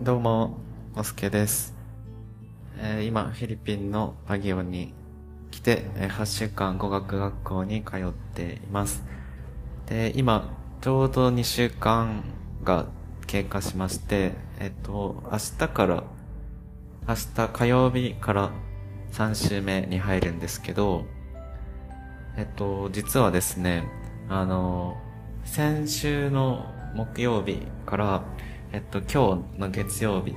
どうも、おすけです。えー今、フィリピンのバギオに来て、えー8週間語学学校に通っています。で、今、ちょうど2週間が経過しまして、えっと、明日から、明日火曜日から3週目に入るんですけど、えっと、実はですね、あの、先週の木曜日から、えっと、今日の月曜日、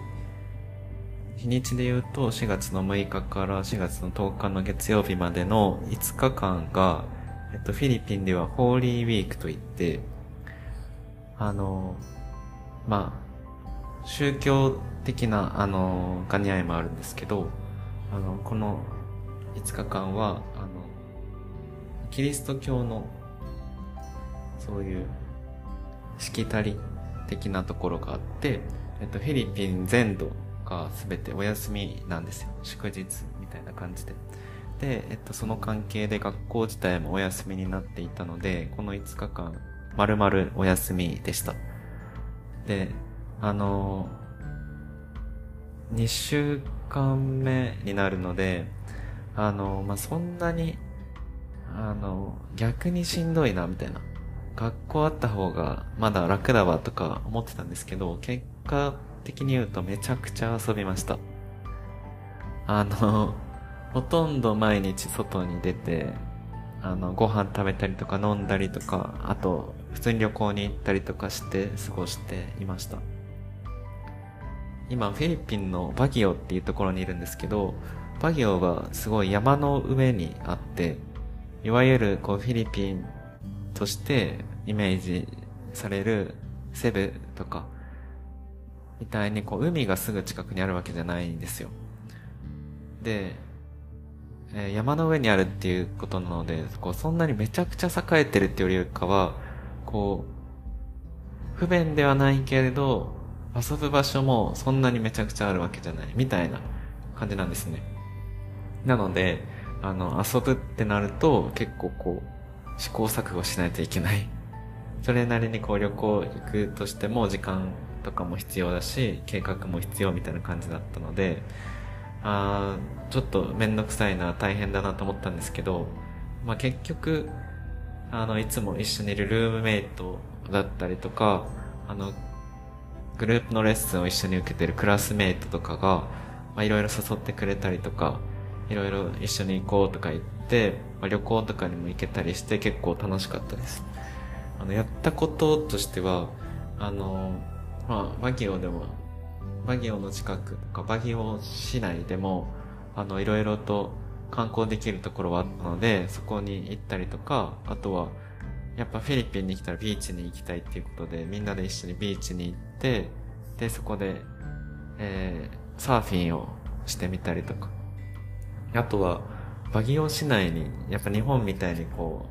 日にちで言うと4月の6日から4月の10日の月曜日までの5日間が、えっと、フィリピンではホーリーウィークといって、あの、まあ、宗教的な、あの、兼ね合いもあるんですけど、あの、この5日間は、あの、キリスト教の、そういう、しきたり的なところがあって、えっと、フィリピン全土が全てお休みなんですよ。祝日みたいな感じで。で、えっと、その関係で学校自体もお休みになっていたので、この5日間、丸々お休みでした。で、あの2週間目になるので、あのまあ、そんなに、あの、逆にしんどいな、みたいな。学校あった方がまだ楽だわとか思ってたんですけど、結果的に言うとめちゃくちゃ遊びました。あの、ほとんど毎日外に出て、あの、ご飯食べたりとか飲んだりとか、あと、普通に旅行に行ったりとかして過ごしていました。今、フィリピンのバギオっていうところにいるんですけど、バギオがすごい山の上にあって、いわゆるこうフィリピンとしてイメージされるセブとか、みたいにこう海がすぐ近くにあるわけじゃないんですよ。で、えー山の上にあるっていうことなので、こうそんなにめちゃくちゃ栄えてるっていうよりかは、こう、不便ではないけれど、遊ぶ場所もそんなにめちゃくちゃあるわけじゃない、みたいな感じなんですね。なので、あの、遊ぶってなると結構こう、試行錯誤しないといけない。それなりにこう旅行行くとしても時間とかも必要だし、計画も必要みたいな感じだったので、あちょっとめんどくさいな、大変だなと思ったんですけど、まあ結局、あの、いつも一緒にいるルームメイトだったりとか、あの、グループのレッスンを一緒に受けてるクラスメイトとかが、まいろいろ誘ってくれたりとか、いろいろ一緒に行こうとか言って、まあ、旅行とかにも行けたりして結構楽しかったです。あの、やったこととしては、あの、まあ、バギオでも、バギオの近くとか、バギオ市内でも、あの、いろいろと観光できるところはあったので、そこに行ったりとか、あとは、やっぱフィリピンに来たらビーチに行きたいっていうことで、みんなで一緒にビーチに行って、で、そこで、えー、サーフィンをしてみたりとか、あとは、バギオ市内に、やっぱ日本みたいにこ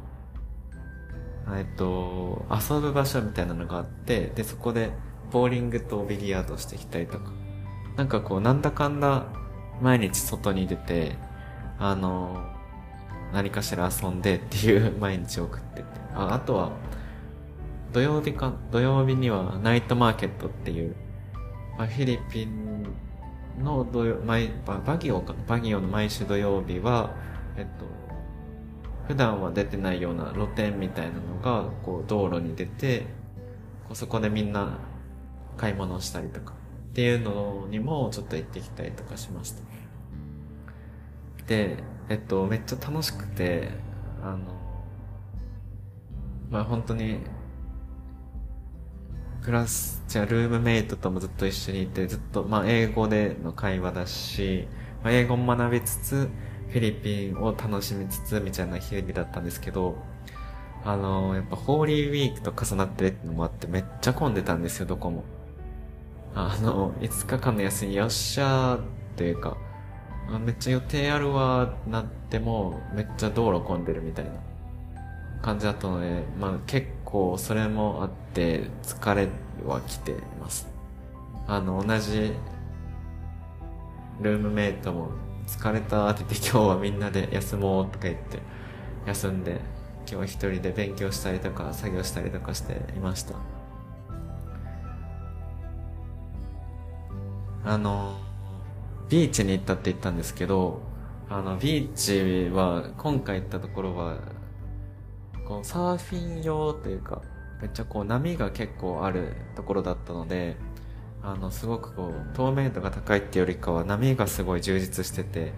う、えっと、遊ぶ場所みたいなのがあって、で、そこで、ボーリングとビリヤードしてきたりとか、なんかこう、なんだかんだ、毎日外に出て、あの、何かしら遊んでっていう毎日を送ってて、あ、あとは、土曜日か、土曜日にはナイトマーケットっていう、まあ、フィリピンの土曜、毎、ババギオかバギオの毎週土曜日は、えっと、普段は出てないような露店みたいなのが、こう、道路に出て、こうそこでみんな買い物をしたりとか、っていうのにもちょっと行ってきたりとかしました。で、えっと、めっちゃ楽しくて、あの、まあ本当に、クラス、じゃあルームメイトともずっと一緒にいて、ずっと、まあ英語での会話だし、まあ、英語も学びつつ、フィリピンを楽しみつつ、みたいな日々だったんですけど、あの、やっぱホーリーウィークと重なってるってのもあって、めっちゃ混んでたんですよ、どこも。あの、5日間の休み、よっしゃーっていうか、めっちゃ予定あるわーなっても、めっちゃ道路混んでるみたいな感じだったので、まあ結構それもあって、疲れは来てます。あの、同じルームメイトも疲れたって言って今日はみんなで休もうとか言って休んで今日一人で勉強したりとか作業したりとかしていましたあのビーチに行ったって言ったんですけどあのビーチは今回行ったところはこうサーフィン用というかめっちゃこう波が結構あるところだったのであのすごくこう透明度が高いっていうよりかは波がすごい充実してて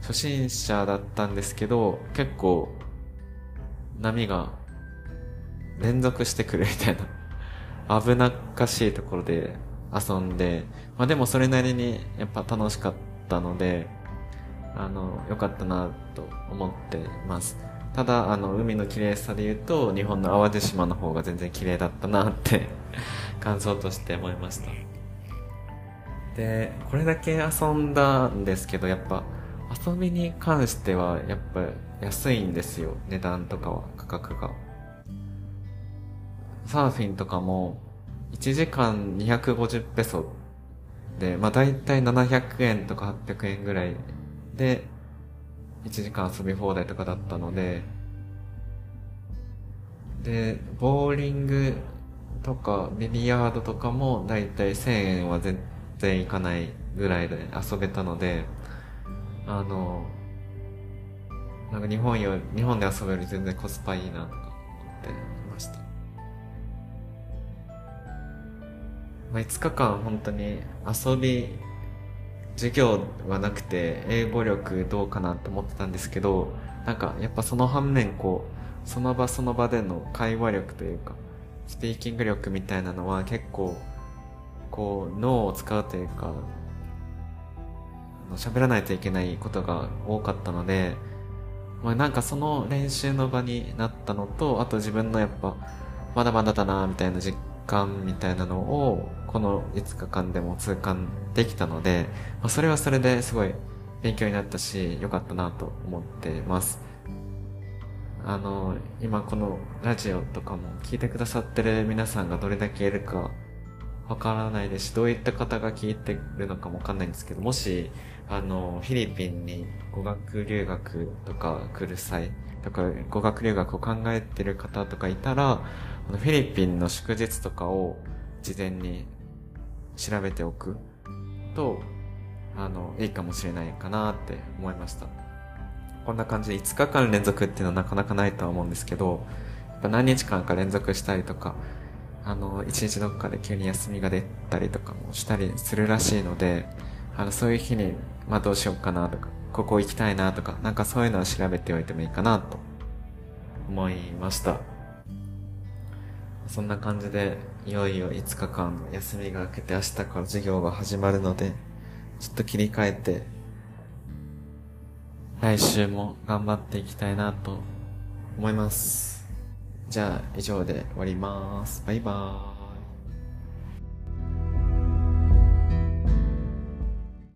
初心者だったんですけど結構波が連続してくるみたいな危なっかしいところで遊んで、まあでもそれなりにやっぱ楽しかったので、あの、良かったなと思ってます。ただ、あの、海の綺麗さで言うと、日本の淡路島の方が全然綺麗だったなって 感想として思いました。で、これだけ遊んだんですけど、やっぱ、遊びに関しては、やっぱ安いんですよ。値段とかは、価格が。サーフィンとかも、1時間250ペソで、まあ大体700円とか800円ぐらいで、1時間遊び放題とかだったので、で、ボーリングとかビリヤードとかも大体1000円は全然いかないぐらいで遊べたので、あの、なんか日本よ日本で遊ぶより全然コスパいいなとか思ってました。まあ、5日間本当に遊び、授業はなくて英語力どうかなと思ってたんですけど、なんかやっぱその反面こう、その場その場での会話力というか、スピーキング力みたいなのは結構、こう脳を使うというか、喋らないといけないことが多かったので、まあ、なんかその練習の場になったのと、あと自分のやっぱ、まだまだだなみたいな実感みたいなのを、この5日間でも痛感できたので、まあ、それはそれですごい勉強になったし、良かったなと思ってます。あの、今このラジオとかも聞いてくださってる皆さんがどれだけいるかわからないですし、どういった方が聞いてるのかもわかんないんですけど、もし、あの、フィリピンに語学留学とか来る際とか、語学留学を考えてる方とかいたら、フィリピンの祝日とかを事前に調べておくと、あの、いいかもしれないかなって思いました。こんな感じで5日間連続っていうのはなかなかないとは思うんですけど、やっぱ何日間か連続したりとか、あの、一日どっかで急に休みが出たりとかもしたりするらしいので、あの、そういう日に、まあどうしようかなとか、ここ行きたいなとか、なんかそういうのは調べておいてもいいかなと思いました。そんな感じで、いよいよ5日間休みが明けて明日から授業が始まるので、ちょっと切り替えて、来週も頑張っていきたいなと思います。じゃあ以上で終わります。バイバーイ。